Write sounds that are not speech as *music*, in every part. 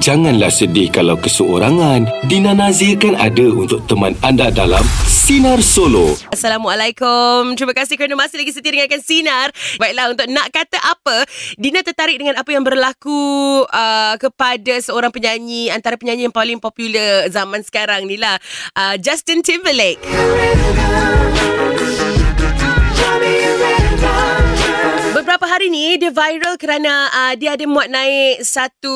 Janganlah sedih kalau keseorangan. Dina Nazir kan ada untuk teman anda dalam Sinar Solo. Assalamualaikum. Terima kasih kerana masih lagi setia dengarkan Sinar. Baiklah, untuk nak kata apa, Dina tertarik dengan apa yang berlaku uh, kepada seorang penyanyi, antara penyanyi yang paling popular zaman sekarang ni lah. Uh, Justin Timberlake. Beberapa hari ni dia viral kerana uh, dia ada muat naik satu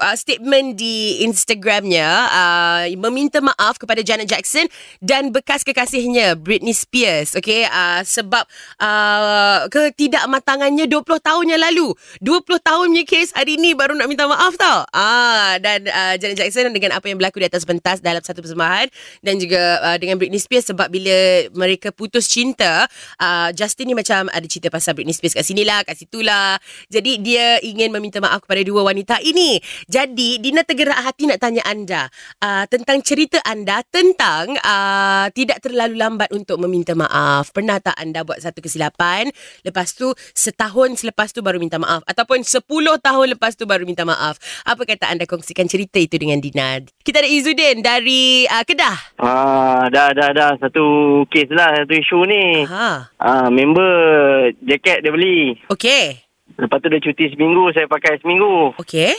uh, statement di Instagramnya uh, meminta maaf kepada Janet Jackson dan bekas kekasihnya Britney Spears okay uh, sebab uh, ketidakmatangannya 20 tahun yang lalu. 20 tahun punya kes hari ni baru nak minta maaf tau. Uh, dan uh, Janet Jackson dengan apa yang berlaku di atas pentas dalam satu persembahan dan juga uh, dengan Britney Spears sebab bila mereka putus cinta uh, Justin ni macam ada cerita pasal Britney Spears kat sini lah, kat situ lah. Jadi dia ingin meminta maaf kepada dua wanita ini. Jadi Dina tergerak hati nak tanya anda uh, tentang cerita anda tentang uh, tidak terlalu lambat untuk meminta maaf. Pernah tak anda buat satu kesilapan, lepas tu setahun selepas tu baru minta maaf ataupun sepuluh tahun lepas tu baru minta maaf. Apa kata anda kongsikan cerita itu dengan Dina? Kita ada Izudin dari uh, Kedah. Ah, dah dah dah satu kes lah satu isu ni. Ah, member jaket dia beli. Okey. Lepas tu dia cuti seminggu, saya pakai seminggu. Okey.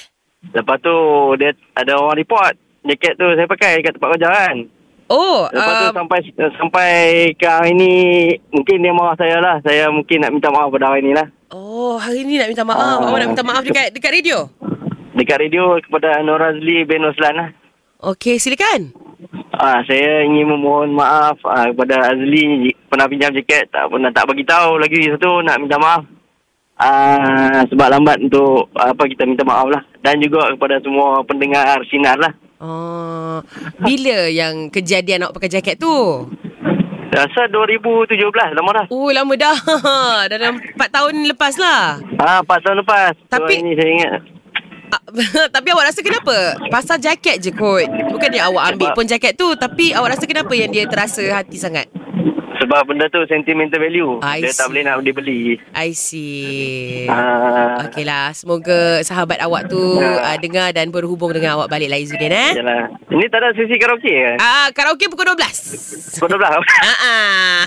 Lepas tu dia ada orang report jaket tu saya pakai kat tempat kerja kan. Oh, Lepas tu um, sampai sampai ke hari ni mungkin dia marah saya lah. Saya mungkin nak minta maaf pada hari ni lah. Oh, hari ni nak minta maaf. Ah. Awak nak minta maaf dekat dekat radio? Dekat radio kepada Norazli bin Oslan lah. Okey, silakan. Ah, saya ingin memohon maaf ah, kepada Azli pernah pinjam jaket tak pernah tak bagi tahu lagi satu nak minta maaf. Ah, sebab lambat untuk apa kita minta maaf lah dan juga kepada semua pendengar sinar lah. Oh, bila yang kejadian awak pakai jaket tu? Rasa 2017 lama dah. Oh, lama dah. *laughs* Dalam 4 tahun lepas lah. Ah, 4 tahun lepas. Tapi- so, ini saya ingat. Ah, *laughs* tapi awak rasa kenapa? Pasal jaket je kot. Bukannya awak ambil pun jaket tu. Tapi awak rasa kenapa yang dia terasa hati sangat? Sebab benda tu sentimental value. I Dia see. tak boleh nak dibeli. I see. Ah, Okeylah, semoga sahabat awak tu uh, dengar dan berhubung dengan awak balik lah Izzuddin eh. Yalah. Ini tak ada sesi karaoke ke? Ah, karaoke pukul 12. Pukul 12. Ah, ah.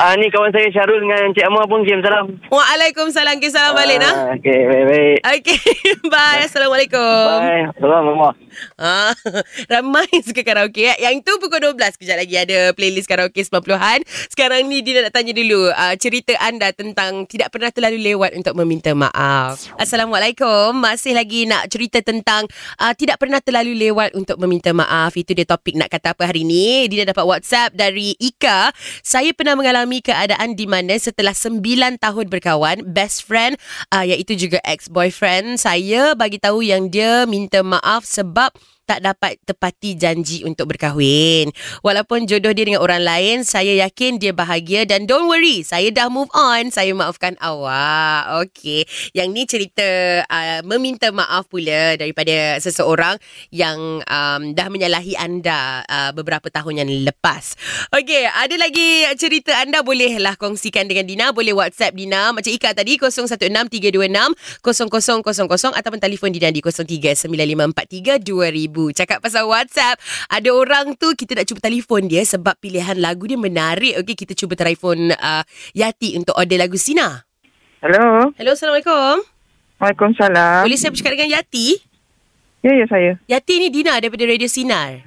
ah, ni kawan saya Syarul dengan Encik Amar pun kirim salam. Waalaikumsalam. Okay, salam balik nah. Ah, Okey, baik-baik. Okay, *laughs* bye. Assalamualaikum. Bye. Assalamualaikum. Ah, *laughs* ramai suka karaoke. eh. Yang tu pukul 12 kejap lagi ada playlist karaoke 90-an. Sekarang ni Dina nak tanya dulu uh, cerita anda tentang tidak pernah terlalu lewat untuk meminta maaf. Assalamualaikum. Masih lagi nak cerita tentang uh, tidak pernah terlalu lewat untuk meminta maaf. Itu dia topik nak kata apa hari ni. Dina dapat WhatsApp dari Ika. Saya pernah mengalami keadaan di mana setelah 9 tahun berkawan, best friend uh, iaitu juga ex-boyfriend saya bagi tahu yang dia minta maaf sebab tak dapat tepati janji untuk berkahwin. Walaupun jodoh dia dengan orang lain, saya yakin dia bahagia dan don't worry, saya dah move on. Saya maafkan awak. Okey. Yang ni cerita uh, meminta maaf pula daripada seseorang yang um, dah menyalahi anda uh, beberapa tahun yang lepas. Okey, ada lagi cerita anda bolehlah kongsikan dengan Dina. Boleh WhatsApp Dina macam Ika tadi 016326 0000 ataupun telefon Dina di 0395432000. Cakap pasal WhatsApp, ada orang tu kita nak cuba telefon dia sebab pilihan lagu dia menarik. Okey, kita cuba telefon uh, Yati untuk order lagu Sina. Hello. Hello, Assalamualaikum. Waalaikumsalam. Boleh saya bercakap dengan Yati? Ya, ya saya. Yati ni Dina daripada Radio Sinar.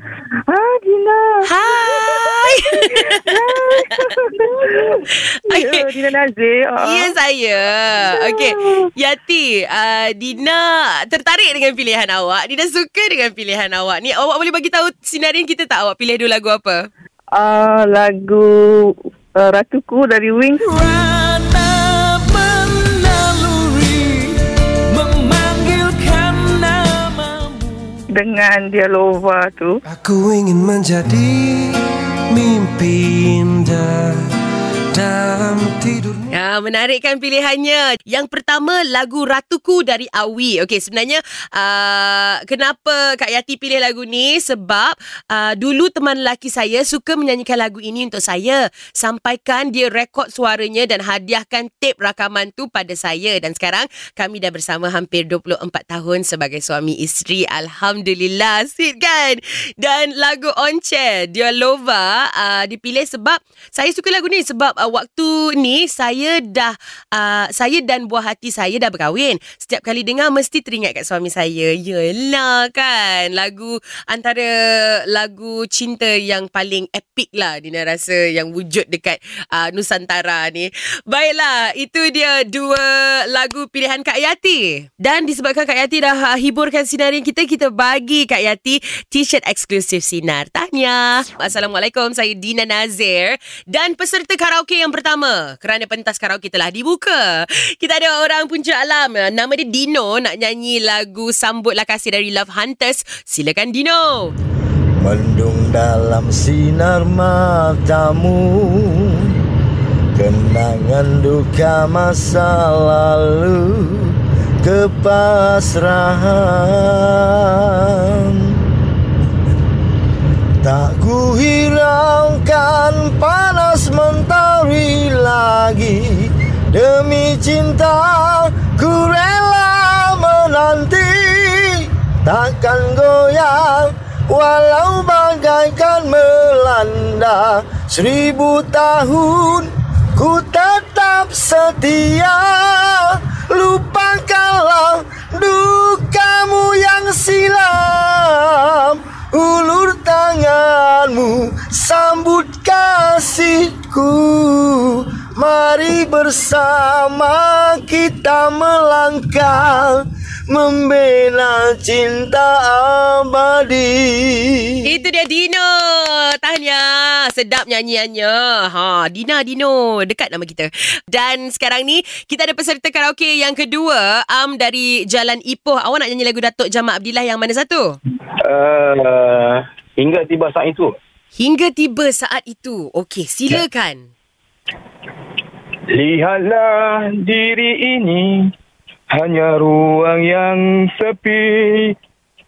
Ah, Dina. *laughs* Hai. Ya, Dina Nazir. Ah. Ya saya. Okey. Yati, uh, Dina tertarik dengan pilihan awak. Dina suka dengan pilihan awak. Ni awak boleh bagi tahu sinarin kita tak awak pilih dua lagu apa? Ah, lagu uh, Ratuku dari Wings. Dengan dia Lova tu. Aku ingin menjadi mimpi indah Ya, menarik kan pilihannya. Yang pertama lagu Ratuku dari Awi. Okey, sebenarnya uh, kenapa Kak Yati pilih lagu ni sebab uh, dulu teman lelaki saya suka menyanyikan lagu ini untuk saya. Sampaikan dia rekod suaranya dan hadiahkan tip rakaman tu pada saya dan sekarang kami dah bersama hampir 24 tahun sebagai suami isteri. Alhamdulillah. Sweet kan? Dan lagu On Chair dia Lova uh, dipilih sebab saya suka lagu ni sebab uh, waktu ni saya dah uh, saya dan buah hati saya dah berkahwin. Setiap kali dengar mesti teringat kat suami saya. Yelah kan. Lagu antara lagu cinta yang paling epic lah Dina rasa yang wujud dekat uh, Nusantara ni. Baiklah, itu dia dua lagu pilihan Kak Yati. Dan disebabkan Kak Yati dah uh, hiburkan sinarin kita, kita bagi Kak Yati t-shirt eksklusif Sinar. Tanya. Assalamualaikum, saya Dina Nazir. Dan peserta karaoke yang pertama. Kerana pentas karaoke telah dibuka. Kita ada orang punca alam. Nama dia Dino nak nyanyi lagu Sambutlah Kasih dari Love Hunters. Silakan Dino. Mendung dalam sinar matamu Kenangan duka masa lalu Kepasrahan Tak ku hiraukan panas mentari lagi. Demi cinta ku rela menanti. Takkan goyang Walau bagaikan melanda. Seribu tahun Ku tetap setia. Lupakanlah dukamu yang silam. Ulur tanganmu Sambut kasihku Mari bersama kita melangkah Membina cinta abadi Itu dia Dino. Tahniah. Sedap nyanyiannya. Ha, Dina Dino. Dekat nama kita. Dan sekarang ni kita ada peserta karaoke yang kedua um, dari Jalan Ipoh. Awak nak nyanyi lagu Datuk Jamal Abdillah yang mana satu? Uh, hingga tiba saat itu. Hingga tiba saat itu. Okey, silakan. Lihatlah diri ini. Hanya ruang yang sepi.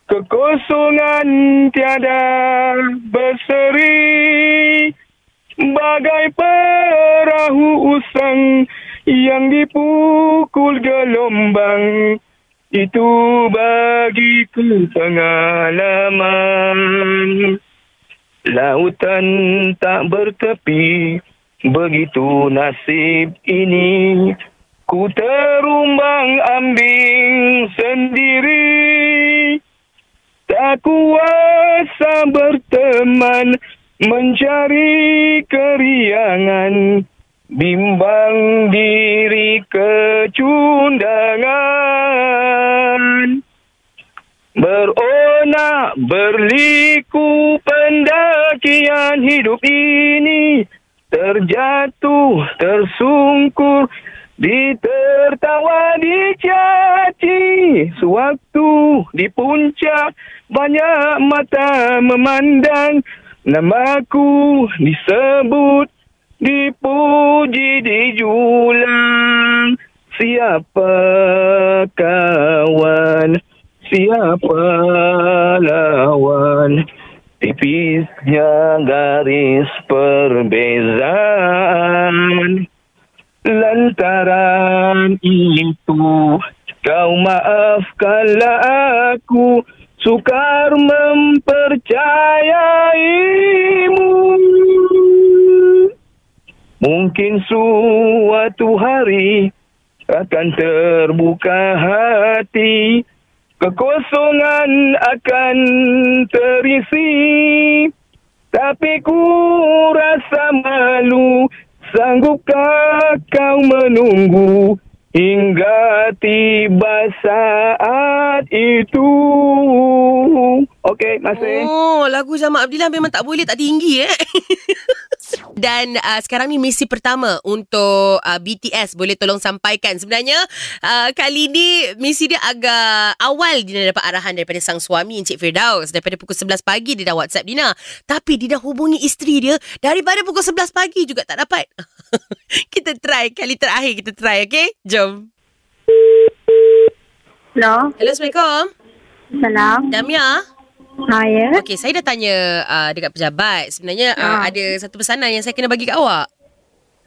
Kekosongan tiada berseri. Bagai perahu usang yang dipukul gelombang. Itu bagiku pengalaman Lautan tak bertepi Begitu nasib ini. Ku terumbang ambing sendiri. Tak kuasa berteman Mencari keriangan. Bimbang diri kecundangan Beronak berliku pendakian hidup ini. Terjatuh, tersungkur Ditertawa dicaci. Sewaktu di puncak Banyak mata memandang. Namaku disebut Dipuji dijulang. Siapa kawan Siapa lawan? Tipisnya garis perbezaan. Lantaran itu Kau maafkanlah aku. Sukar mempercayaimu. Mungkin suatu hari Akan terbuka hati Kekosongan akan terisi. Tapi ku rasa malu. Sanggupkah kau menunggu Hingga tiba saat itu? Okey, masih. Oh, lagu Jamal Abdillah memang tak boleh tak tinggi eh. *laughs* Dan uh, sekarang ni misi pertama untuk uh, BTS boleh tolong sampaikan. Sebenarnya uh, kali ni misi dia agak awal Dina dapat arahan daripada sang suami Encik Firdaus. Daripada pukul 11 pagi dia dah WhatsApp Dina. Tapi dia dah hubungi isteri dia daripada pukul 11 pagi juga tak dapat. *laughs* kita try kali terakhir kita try okay? Jom. Hello. Hello Assalamualaikum. Salam. Damia. Ha, ya. Okey, saya dah tanya uh, dekat pejabat. Sebenarnya uh, Ah. ada satu pesanan yang saya kena bagi kat awak.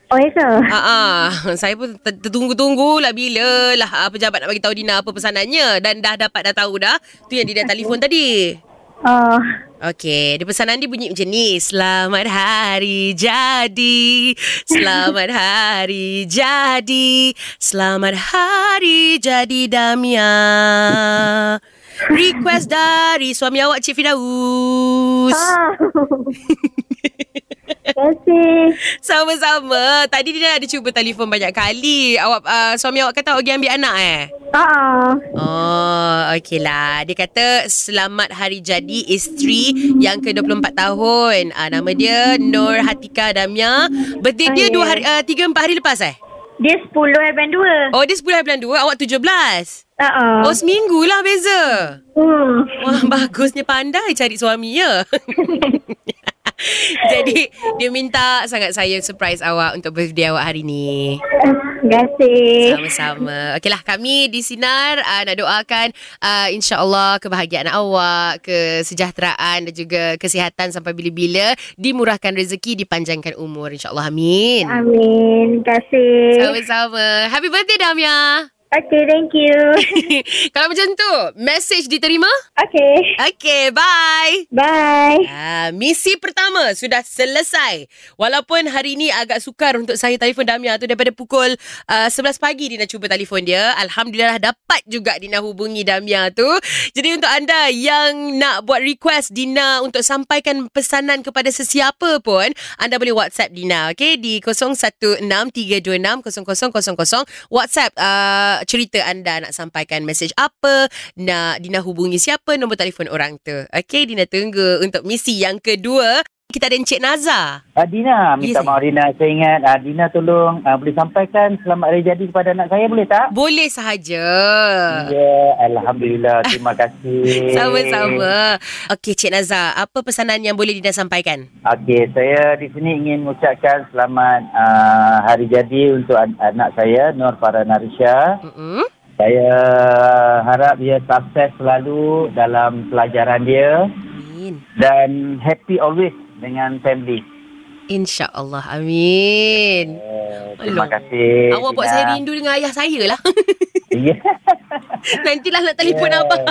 Oh, ya ke? Ah, ah. *laughs* saya pun ter- tertunggu-tunggu lah bila lah uh, pejabat nak bagi tahu Dina apa pesanannya dan dah dapat dah tahu dah. Tu yang dia dah telefon tadi. Oh, Okey, dia pesanan dia bunyi macam ni. Selamat hari jadi. Selamat *laughs* hari jadi. Selamat hari jadi Damia. Request dari suami awak Cik Firdaus. ah. *laughs* Terima kasih. Sama-sama. Tadi dia ada cuba telefon banyak kali. Awak uh, suami awak kata awak pergi ambil anak eh? Ah, Oh, okeylah. Dia kata selamat hari jadi isteri yang ke-24 tahun. Uh, nama dia Nur Hatika Damia. Birthday dia Okay. dua hari, uh, tiga empat hari lepas eh? Dia 10 bulan 2. Oh, dia 10 hari bulan 2, awak 17. Ah, ah. Oh, seminggu lah beza. Hmm. Wah, *laughs* bagusnya pandai cari suami ya. *laughs* *laughs* Jadi, dia minta sangat saya surprise awak untuk birthday awak hari ni. Terima kasih. Sama-sama. Okeylah kami di Sinar uh, nak doakan uh, insya-Allah kebahagiaan awak, kesejahteraan dan juga kesihatan sampai bila-bila, dimurahkan rezeki, dipanjangkan umur insya-Allah. Amin. Amin. Terima kasih. Sama-sama. Happy birthday Damia. Okay, thank you. *laughs* Kalau macam tu, message diterima? Okay. Okay, bye. Bye. Ah, misi pertama sudah selesai. Walaupun hari ini agak sukar untuk saya telefon Damia tu daripada pukul uh, 11 pagi Dina cuba telefon dia. Alhamdulillah dapat juga Dina hubungi Damia tu. Jadi untuk anda yang nak buat request Dina untuk sampaikan pesanan kepada sesiapa pun, anda boleh WhatsApp Dina, okay? Di 0163260000. WhatsApp uh, cerita anda nak sampaikan message apa, nak Dina hubungi siapa, nombor telefon orang tu. Okay, Dina tunggu untuk misi yang kedua. Kita ada Encik Nazar. Uh, Dina, minta saya- maaf Dina. Saya ingat uh, Dina tolong uh, boleh sampaikan selamat hari jadi kepada anak saya boleh tak? Boleh sahaja. Ya, Alhamdulillah. Terima kasih. *laughs* Sama-sama. Okey, Cik Nazar, apa pesanan yang boleh Dina sampaikan? Okey, saya di sini ingin mengucapkan selamat uh, hari jadi untuk an- anak saya, Nur Farah Narisha. Mm-mm. Saya harap dia sukses selalu dalam pelajaran dia Amin. dan happy always dengan family. InsyaAllah. Amin. Uh, terima Alah. kasih. Awak buat saya rindu dengan ayah saya lah. Ya. *laughs* Nantilah nak telefon Yeah. abang.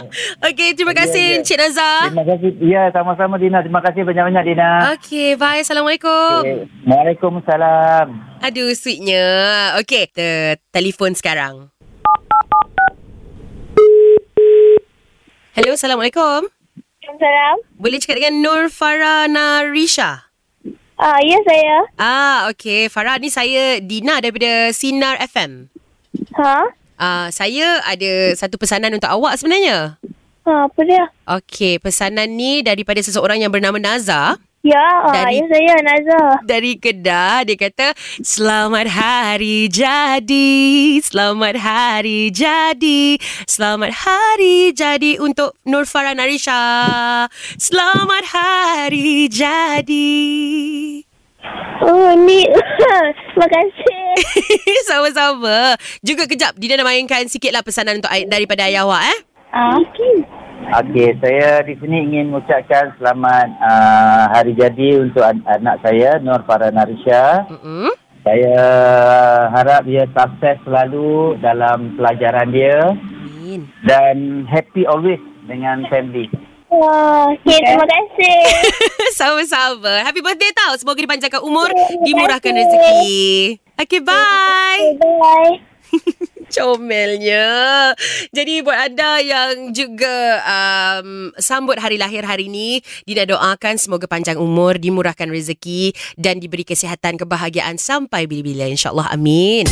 Okey, terima kasih ya. Encik Nazar. Terima kasih. Ya, sama-sama Dina. Terima kasih banyak-banyak Dina. Okey, bye. Assalamualaikum. Okay. Waalaikumsalam. Aduh, sweetnya. Okey, kita telefon sekarang. Hello, Assalamualaikum. Salam. Boleh cakap dengan Nur Farah Narisha? Ah, ya saya. Ah, okey. Farah, ni saya Dina daripada Sinar FM. Ha? Ah, saya ada satu pesanan untuk awak sebenarnya. Ha, apa dia? Okey, pesanan ni daripada seseorang yang bernama Nazar. Ya, ah, Dari- ya saya Nazar. Dari Kedah Dia kata Selamat hari jadi Selamat hari jadi Selamat hari jadi Untuk Nur Farah Narisha Selamat hari jadi Oh, ni. *laughs* Terima kasih. *laughs* Sama-sama Juga kejap Dina nak mainkan sikit lah pesanan untuk daripada ayah awak eh Ah, okay. Okey, saya di sini ingin mengucapkan selamat uh, hari jadi untuk an- anak saya, Nur Farah Narisha. Mm-mm. Saya harap dia sukses selalu dalam pelajaran dia Amin dan happy always dengan family. Wah, okay, terima kasih. *laughs* Sama-sama Happy birthday tau Semoga dipanjangkan umur Dimurahkan rezeki Okay bye Bye. *laughs* Comelnya. Jadi buat anda yang juga um, sambut hari lahir hari ini, Dina doakan semoga panjang umur, dimurahkan rezeki dan diberi kesihatan kebahagiaan sampai bila-bila insya-Allah. Amin.